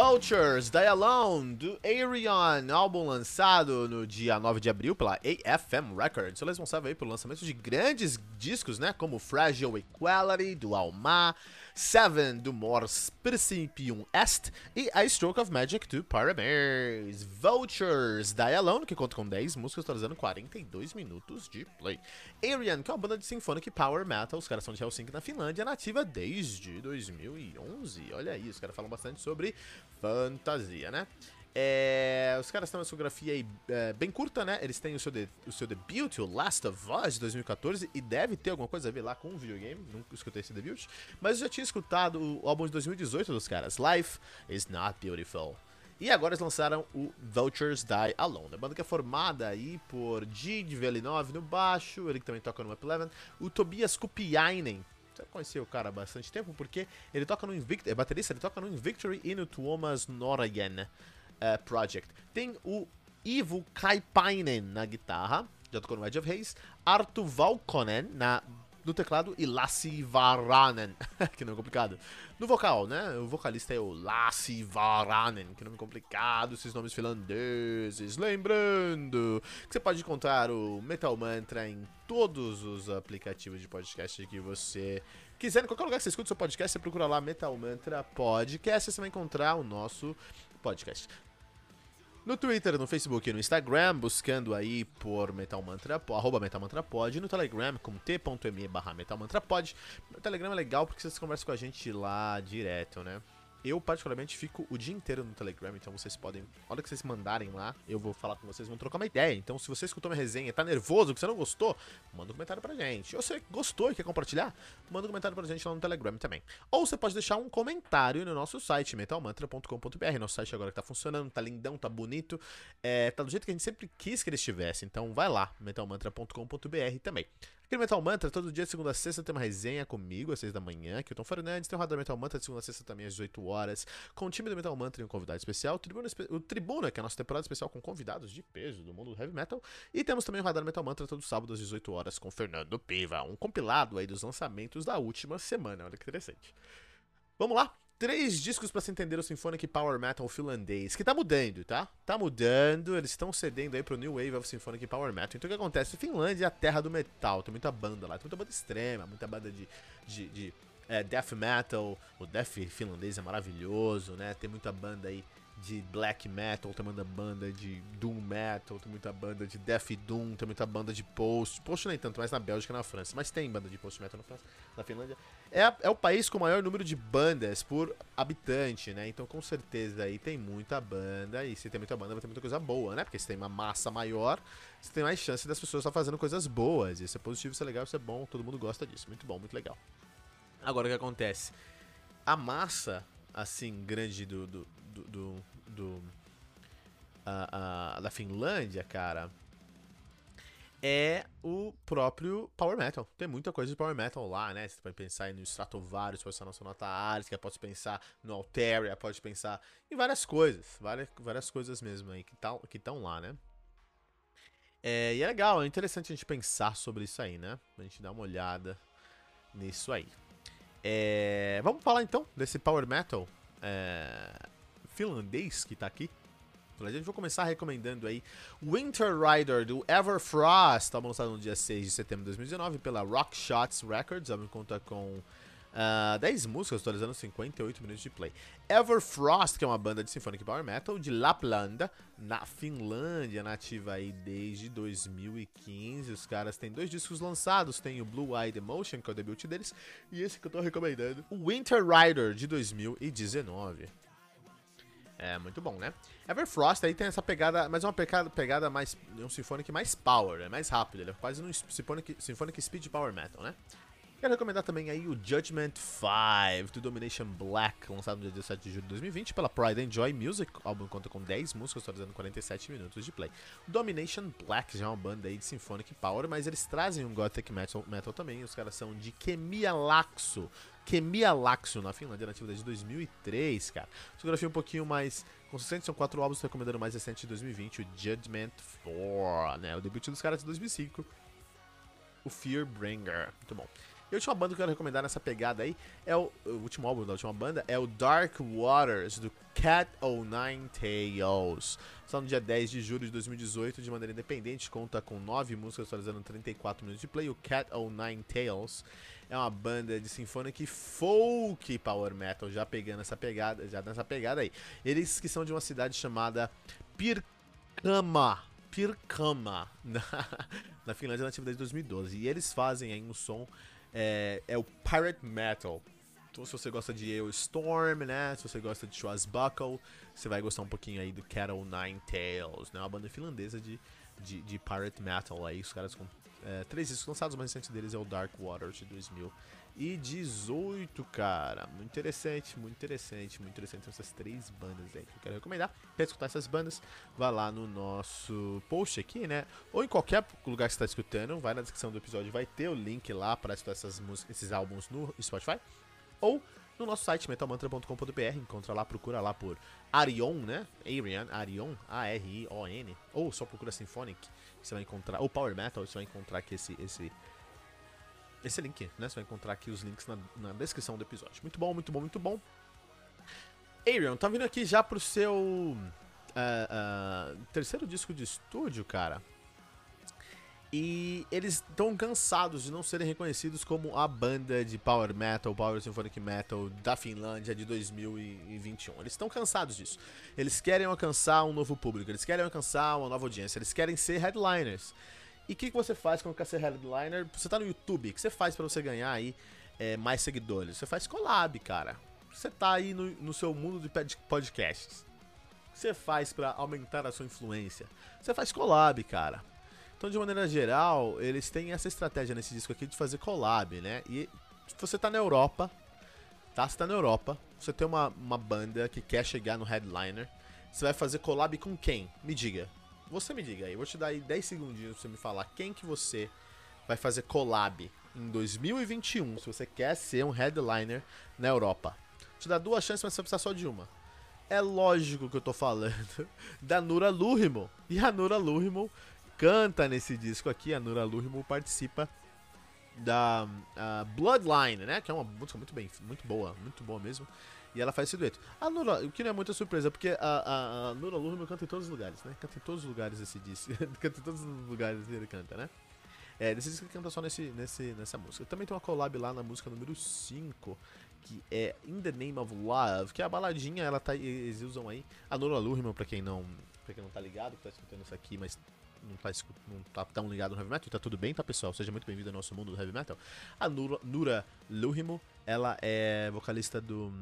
Vultures, Die Alone, do Arion, álbum lançado no dia 9 de abril pela AFM Records. Sou responsável aí pelo lançamento de grandes discos, né, como Fragile Equality, do Alma, Seven, do Mors Principium Est e A Stroke of Magic, do Paramers. Vultures, Die Alone, que conta com 10 músicas, totalizando 42 minutos de play. Arion, que é uma banda de symphonic power metal, os caras são de Helsinki, na Finlândia, nativa desde 2011. Olha aí, os caras falam bastante sobre fantasia, né? É, os caras têm uma discografia aí, é, bem curta, né? Eles têm o seu, de, o seu debut, o Last of Us, de 2014, e deve ter alguma coisa a ver lá com o videogame. Nunca escutei esse debut. Mas eu já tinha escutado o álbum de 2018 dos caras, Life is Not Beautiful. E agora eles lançaram o Vultures Die Alone. A banda que é formada aí por de Velinov no baixo, ele que também toca no Up Eleven, o Tobias Kupiainen você conheceu o cara há bastante tempo, porque ele toca no Invictory, é baterista, ele toca no Invictory e no Tuomas Noragen uh, Project. Tem o Ivo Kaipainen na guitarra, já tocou no Edge of Haze, Artu Valkonen na no teclado e Lassi Varanen, que nome complicado. No vocal, né? O vocalista é o Lassi Varanen, que nome complicado, esses nomes finlandeses. Lembrando que você pode encontrar o Metal Mantra em todos os aplicativos de podcast que você quiser. Em qualquer lugar que você escuta o seu podcast, você procura lá Metal Mantra Podcast, você vai encontrar o nosso podcast. No Twitter, no Facebook e no Instagram, buscando aí por Metal Mantra, arroba Metal Mantra Pod, no Telegram com t.me barra Metal Mantra Pod. O Telegram é legal porque vocês conversam com a gente lá direto, né? Eu, particularmente, fico o dia inteiro no Telegram, então vocês podem. A hora que vocês mandarem lá, eu vou falar com vocês, vão trocar uma ideia. Então, se você escutou minha resenha, tá nervoso, que você não gostou, manda um comentário pra gente. Ou você gostou e quer compartilhar, manda um comentário pra gente lá no Telegram também. Ou você pode deixar um comentário no nosso site, metalmantra.com.br. Nosso site agora que tá funcionando, tá lindão, tá bonito. É, tá do jeito que a gente sempre quis que ele estivesse. Então, vai lá, metalmantra.com.br também. Aqui no Metal Mantra, todo dia, segunda a sexta, tem uma resenha comigo, às seis da manhã, que é o Tom Fernandes, tem o Radar Metal Mantra de segunda a sexta também, às 18 horas, com o time do Metal Mantra e um convidado especial, o Tribuna, o Tribuna, que é a nossa temporada especial com convidados de peso do mundo do heavy metal, e temos também o Radar Metal Mantra todo sábado às 18 horas com Fernando Piva, um compilado aí dos lançamentos da última semana, olha que interessante. Vamos lá? Três discos para se entender o Symphonic Power Metal finlandês, que tá mudando, tá? Tá mudando, eles estão cedendo aí pro New Wave of Symphonic Power Metal. Então o que acontece? Finlândia é a terra do metal, tem muita banda lá, tem muita banda extrema, muita banda de, de, de é, death metal, o death finlandês é maravilhoso, né? Tem muita banda aí de black metal, tem muita banda de doom metal, tem muita banda de death doom, tem muita banda de post, post nem tanto, mais na Bélgica e na França, mas tem banda de post metal na França, na Finlândia. É, é o país com o maior número de bandas por habitante, né? Então com certeza aí tem muita banda e se tem muita banda vai ter muita coisa boa, né? Porque se tem uma massa maior, você tem mais chance das pessoas estar fazendo coisas boas. Isso é positivo, isso é legal, isso é bom, todo mundo gosta disso. Muito bom, muito legal. Agora o que acontece? A massa assim grande do, do, do, do, do da Finlândia, cara, é o próprio Power Metal. Tem muita coisa de Power Metal lá, né? Você pode pensar no Stratovarius, pode pensar na Sonata Ártica, pode pensar no Alteria, pode pensar em várias coisas, várias, várias coisas mesmo aí que estão lá, né? É, e é legal, é interessante a gente pensar sobre isso aí, né? A gente dar uma olhada nisso aí. É, vamos falar então desse Power Metal é, finlandês que tá aqui. A gente vai começar recomendando aí Winter Rider do Everfrost, estava lançado no dia 6 de setembro de 2019 pela Rock Shots Records, ela conta com uh, 10 músicas, atualizando 58 minutos de play. Everfrost, que é uma banda de symphonic power metal de Laplanda, na Finlândia, nativa aí desde 2015. Os caras têm dois discos lançados, tem o Blue Eyed Emotion, que é o debut deles, e esse que eu tô recomendando, o Winter Rider de 2019. É muito bom, né? Everfrost aí tem essa pegada, mas é uma pegada, pegada mais. um Symphonic mais power, é mais rápido, ele é quase um Symphonic, Symphonic Speed Power Metal, né? Quero recomendar também aí o Judgment 5 do Domination Black, lançado no dia 17 de julho de 2020 pela Pride and Joy Music. O álbum conta com 10 músicas, totalizando 47 minutos de play. Domination Black já é uma banda aí de symphonic power, mas eles trazem um gothic metal, metal também. Os caras são de Kemialaxo. Kemialaxo, na Finlândia, nativa desde 2003, cara. Fotografia um pouquinho mais consistente, são quatro álbuns, recomendando o mais recente de 2020, o Judgment 4, né? O debut dos caras de 2005, o Fearbringer. Muito bom. E a última banda que eu quero recomendar nessa pegada aí é o, o último álbum da última banda é o Dark Waters do Cat O' Nine Tails. Só no dia 10 de julho de 2018, de maneira independente, conta com 9 músicas atualizando 34 minutos de play. O Cat O' Nine Tails é uma banda de symphonic folk power metal, já pegando essa pegada, já nessa pegada aí. Eles que são de uma cidade chamada Pirkama. Pirkama, na, na Finlândia, nativa desde 2012. E eles fazem aí um som é, é o Pirate Metal. Então, se você gosta de Storm, né? Se você gosta de Schwarzbuckle, você vai gostar um pouquinho aí do Cattle Nine Tails, né? Uma banda finlandesa de, de, de Pirate Metal aí. Os caras com é, três discos lançados, o mais recente deles é o Dark Waters de 2018, cara. Muito interessante, muito interessante, muito interessante. Essas três bandas aí que eu quero recomendar. Para escutar essas bandas, vá lá no nosso post aqui, né? Ou em qualquer lugar que você está escutando, vai na descrição do episódio, vai ter o link lá para escutar essas músicas, esses álbuns no Spotify. Ou no nosso site metalmantra.com.br, encontra lá, procura lá por Arion, né? Arion, Arion, A-R-I-O-N, ou só procura Symphonic, você vai encontrar, ou Power Metal, você vai encontrar aqui esse, esse, esse link, né? Você vai encontrar aqui os links na, na descrição do episódio. Muito bom, muito bom, muito bom. Arion, tá vindo aqui já pro seu uh, uh, terceiro disco de estúdio, cara. E eles estão cansados de não serem reconhecidos como a banda de power metal, power symphonic metal da Finlândia de 2021. Eles estão cansados disso. Eles querem alcançar um novo público, eles querem alcançar uma nova audiência, eles querem ser headliners. E o que, que você faz quando quer ser headliner? Você tá no YouTube, o que você faz para você ganhar aí é, mais seguidores? Você faz collab, cara. Você tá aí no, no seu mundo de podcasts. O que você faz para aumentar a sua influência? Você faz collab, cara. Então, de maneira geral, eles têm essa estratégia nesse disco aqui de fazer collab, né? E você tá na Europa, tá? Você tá na Europa, você tem uma, uma banda que quer chegar no headliner, você vai fazer collab com quem? Me diga. Você me diga aí, eu vou te dar aí 10 segundinhos pra você me falar quem que você vai fazer collab em 2021, se você quer ser um headliner na Europa. Vou te dar duas chances, mas você vai precisar só de uma. É lógico que eu tô falando da Nura Luhimo. E a Nura Luhimo canta nesse disco aqui, a Nura Luhimo participa da Bloodline, né? Que é uma música muito bem, muito boa, muito boa mesmo. E ela faz esse dueto. A Nura, o que não é muita surpresa, porque a, a, a Nura Luhimo canta em todos os lugares, né? Canta em todos os lugares esse disco. canta em todos os lugares ele canta, né? É, nesse disco ele canta só nesse, nesse, nessa música. Também tem uma collab lá na música número 5, que é In the Name of Love, que é a baladinha, ela tá, eles usam aí. A Nura Luhimo, pra quem não, pra quem não tá ligado, que tá escutando isso aqui, mas não tá, não tá tão ligado no heavy metal, tá tudo bem, tá pessoal? Seja muito bem-vindo ao nosso mundo do heavy metal. A Nura, Nura Luhimo, ela é vocalista do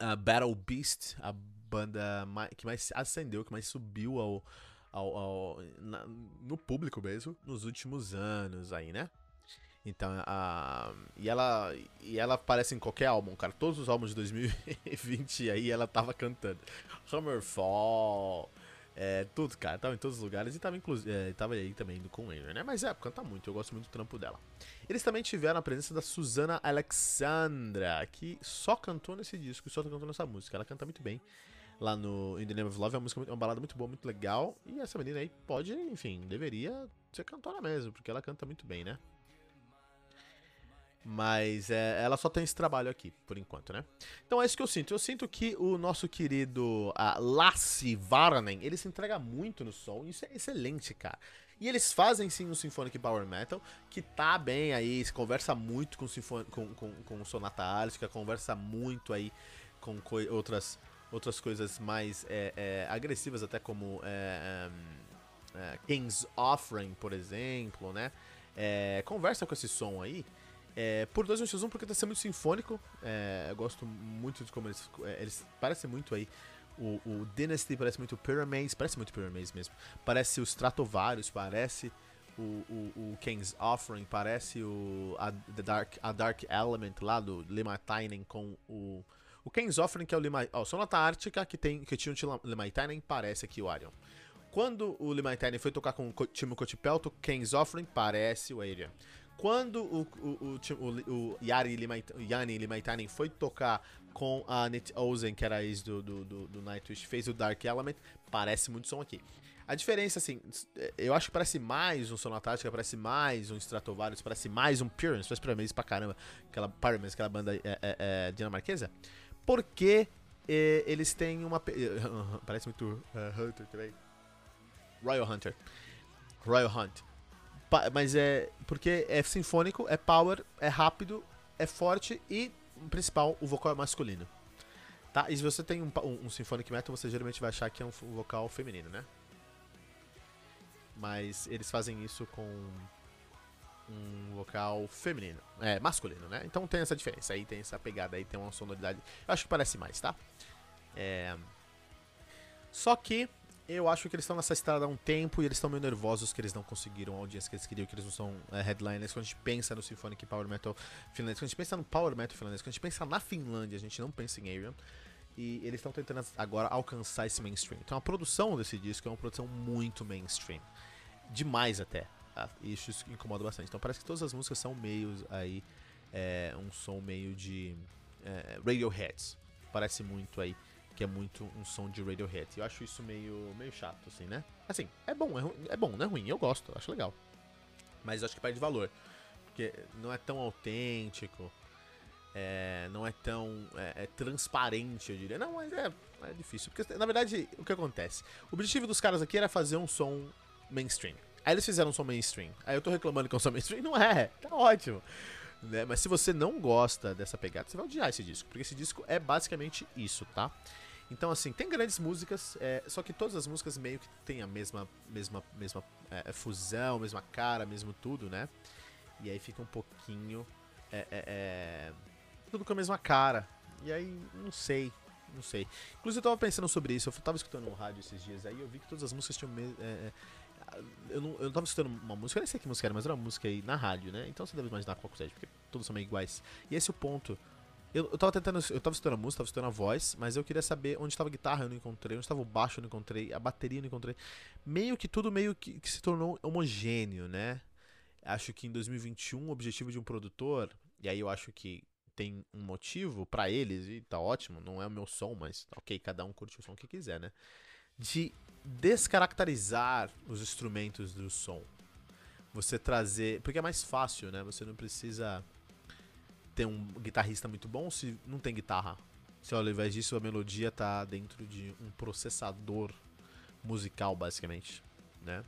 uh, Battle Beast, a banda mais, que mais ascendeu, que mais subiu ao, ao, ao na, no público mesmo nos últimos anos aí, né? Então, a, e ela e ela aparece em qualquer álbum, cara. Todos os álbuns de 2020 aí ela tava cantando. Hammerfall, é, tudo, cara, tava em todos os lugares e tava, é, tava aí também indo com ele, né? Mas é, canta muito, eu gosto muito do trampo dela. Eles também tiveram a presença da Susana Alexandra, que só cantou nesse disco, só cantou nessa música. Ela canta muito bem lá no In the Name of Love, é uma, música, uma balada muito boa, muito legal. E essa menina aí pode, enfim, deveria ser cantora mesmo, porque ela canta muito bem, né? Mas é, ela só tem esse trabalho aqui, por enquanto, né? Então é isso que eu sinto. Eu sinto que o nosso querido uh, Lassi Varnen, ele se entrega muito no som. Isso é excelente, cara. E eles fazem sim um Symphonic Power Metal, que tá bem aí, se conversa muito com, com, com, com Sonata Ártica, conversa muito aí com outras, outras coisas mais é, é, agressivas, até como é, é, King's Offering, por exemplo, né? É, conversa com esse som aí. É, por dois motivos. Um, porque tá sendo muito sinfônico. É, eu gosto muito de como eles. É, eles parecem muito aí. O, o Dynasty parece muito Pyramids. Parece muito Pyramids mesmo. Parece o Stratovarius. Parece o, o, o King's Offering parece o, a, The Dark, a Dark Element lá do Limitainen com o. O King's Offering, que é o Lima. Ó, Sonata Ártica, que, tem, que tinha o Limitainen, parece aqui o Arion. Quando o Limitainen foi tocar com o Timo Kotipelto, King's Offering parece o Arion. Quando o, o, o, o Yari Yanni Limaitanen foi tocar com a Nit Ozen, que era ex do, do, do, do Nightwish, fez o Dark Element, parece muito som aqui. A diferença, assim, eu acho que parece mais um Sonatática, parece mais um Stratovarius, parece mais um Pyramids, parece Pyramids pra caramba, aquela Pyramids, aquela banda é, é, é, dinamarquesa, porque é, eles têm uma... parece muito uh, Hunter também. Royal Hunter. Royal Hunt. Mas é... porque é sinfônico, é power, é rápido, é forte e, principal, o vocal é masculino. Tá? E se você tem um, um, um Symphonic Metal, você geralmente vai achar que é um vocal feminino, né? Mas eles fazem isso com um vocal feminino. É, masculino, né? Então tem essa diferença. Aí tem essa pegada aí, tem uma sonoridade. Eu acho que parece mais, tá? É... Só que eu acho que eles estão nessa estrada há um tempo e eles estão meio nervosos que eles não conseguiram a audiência que eles queriam, que eles não são é, headliners. Quando a gente pensa no Symphonic Power Metal finlandês, quando a gente pensa no Power Metal finlandês, quando a gente pensa na Finlândia, a gente não pensa em Arian. E eles estão tentando agora alcançar esse mainstream. Então a produção desse disco é uma produção muito mainstream demais até. E isso incomoda bastante. Então parece que todas as músicas são meio aí. É, um som meio de é, Radioheads. Parece muito aí que é muito um som de Radiohead. Eu acho isso meio, meio chato, assim, né? Assim, é bom, é, é bom, não é ruim, eu gosto, acho legal. Mas eu acho que perde valor. Porque não é tão autêntico, é, não é tão é, é transparente, eu diria. Não, mas é, é difícil. Porque, na verdade, o que acontece? O objetivo dos caras aqui era fazer um som mainstream. Aí eles fizeram um som mainstream. Aí eu tô reclamando que é um som mainstream. Não é, tá ótimo. Né? Mas se você não gosta dessa pegada, você vai odiar esse disco. Porque esse disco é basicamente isso, tá? Então, assim, tem grandes músicas, é, só que todas as músicas meio que tem a mesma, mesma, mesma é, fusão, mesma cara, mesmo tudo, né? E aí fica um pouquinho. É, é, é tudo com a mesma cara. E aí, não sei, não sei. Inclusive, eu tava pensando sobre isso. Eu tava escutando um rádio esses dias aí eu vi que todas as músicas tinham. É, eu não, eu não tava escutando uma música, eu nem sei que música era, mas era uma música aí na rádio, né? Então você deve imaginar qual seja, porque todos são meio iguais. E esse é o ponto. Eu, eu tava tentando. Eu tava estudando a música, tava estudando a voz, mas eu queria saber onde estava a guitarra, eu não encontrei, onde estava o baixo, eu não encontrei, a bateria eu não encontrei. Meio que tudo meio que, que se tornou homogêneo, né? Acho que em 2021 o objetivo de um produtor, e aí eu acho que tem um motivo para eles, e tá ótimo, não é o meu som, mas ok, cada um curte o som que quiser, né? De descaracterizar os instrumentos do som. Você trazer. Porque é mais fácil, né? Você não precisa ter um guitarrista muito bom se não tem guitarra. Se ao invés disso a melodia tá dentro de um processador musical, basicamente, né?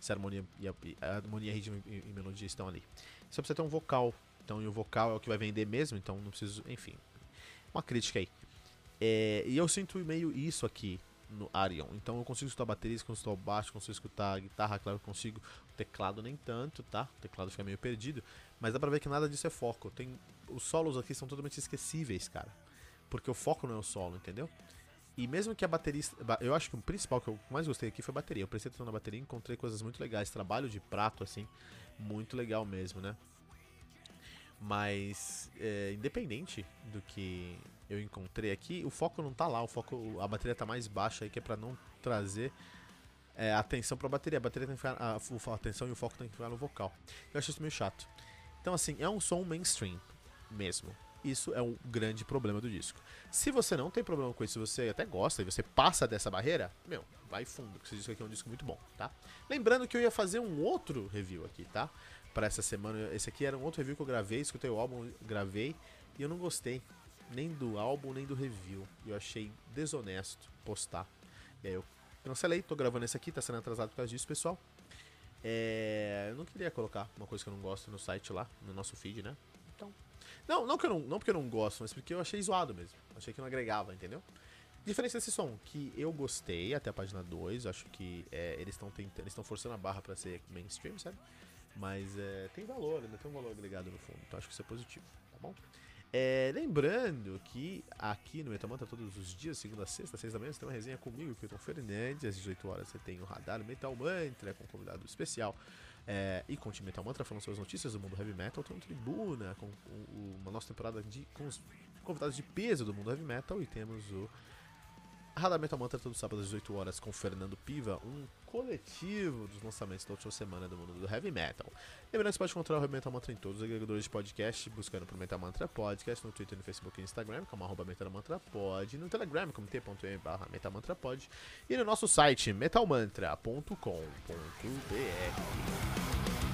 Se a harmonia, e a, a harmonia, ritmo e, e melodia estão ali. Só precisa ter um vocal. Então, e o vocal é o que vai vender mesmo, então não preciso. Enfim, uma crítica aí. É, e eu sinto meio isso aqui no Arion. Então eu consigo escutar bateria, consigo escutar baixo, consigo escutar guitarra, claro que consigo. O teclado nem tanto, tá? O teclado fica meio perdido. Mas dá pra ver que nada disso é foco. Tem, os solos aqui são totalmente esquecíveis, cara. Porque o foco não é o solo, entendeu? E mesmo que a baterista. Eu acho que o principal que eu mais gostei aqui foi a bateria. Eu prestei atenção na bateria e encontrei coisas muito legais. Trabalho de prato, assim, muito legal mesmo, né? Mas, é, independente do que eu encontrei aqui, o foco não tá lá, o foco, a bateria tá mais baixa aí, que é pra não trazer é, atenção pra bateria. A bateria tem que ficar, a, a, atenção e o foco tem que ficar no vocal. Eu acho isso meio chato. Então, assim, é um som mainstream mesmo. Isso é um grande problema do disco. Se você não tem problema com isso, se você até gosta e você passa dessa barreira, meu, vai fundo, porque esse disco aqui é um disco muito bom, tá? Lembrando que eu ia fazer um outro review aqui, tá? para essa semana. Esse aqui era um outro review que eu gravei, escutei o álbum, gravei e eu não gostei nem do álbum nem do review. Eu achei desonesto postar. E aí eu cancelei, tô gravando esse aqui, tá sendo atrasado por causa disso, pessoal. É, eu não queria colocar uma coisa que eu não gosto no site lá, no nosso feed, né? Então. Não, não, que eu não, não porque eu não gosto, mas porque eu achei zoado mesmo. Achei que não agregava, entendeu? Diferença desse som, que eu gostei até a página 2, acho que é, eles estão tentando, eles estão forçando a barra para ser mainstream, sabe? Mas é, tem valor, ainda tem um valor agregado no fundo, então acho que isso é positivo, tá bom? É, lembrando que aqui no Metamanta todos os dias, segunda a sexta, seis da manhã, você tem uma resenha comigo, Kilton Fernandes, às 18 horas você tem o Radar Metal Mantra com um convidado especial É, e Conte Metal Mantra falando sobre as notícias do mundo heavy metal. Tem um Tribuna com o, uma nossa temporada de, com os convidados de peso do mundo heavy metal. E temos o Radar Metal Mantra todo sábado às 18 horas com Fernando Piva, um coletivo dos lançamentos da última semana do mundo do Heavy Metal. Lembrando que você pode encontrar o Heavy Metal Mantra em todos os agregadores de podcast, buscando por Metal Mantra Podcast, no Twitter, no Facebook e no Instagram, como arroba Metal Mantra Pod, no Telegram, como t.m barra Metal Mantra Pod, e no nosso site metalmantra.com.br.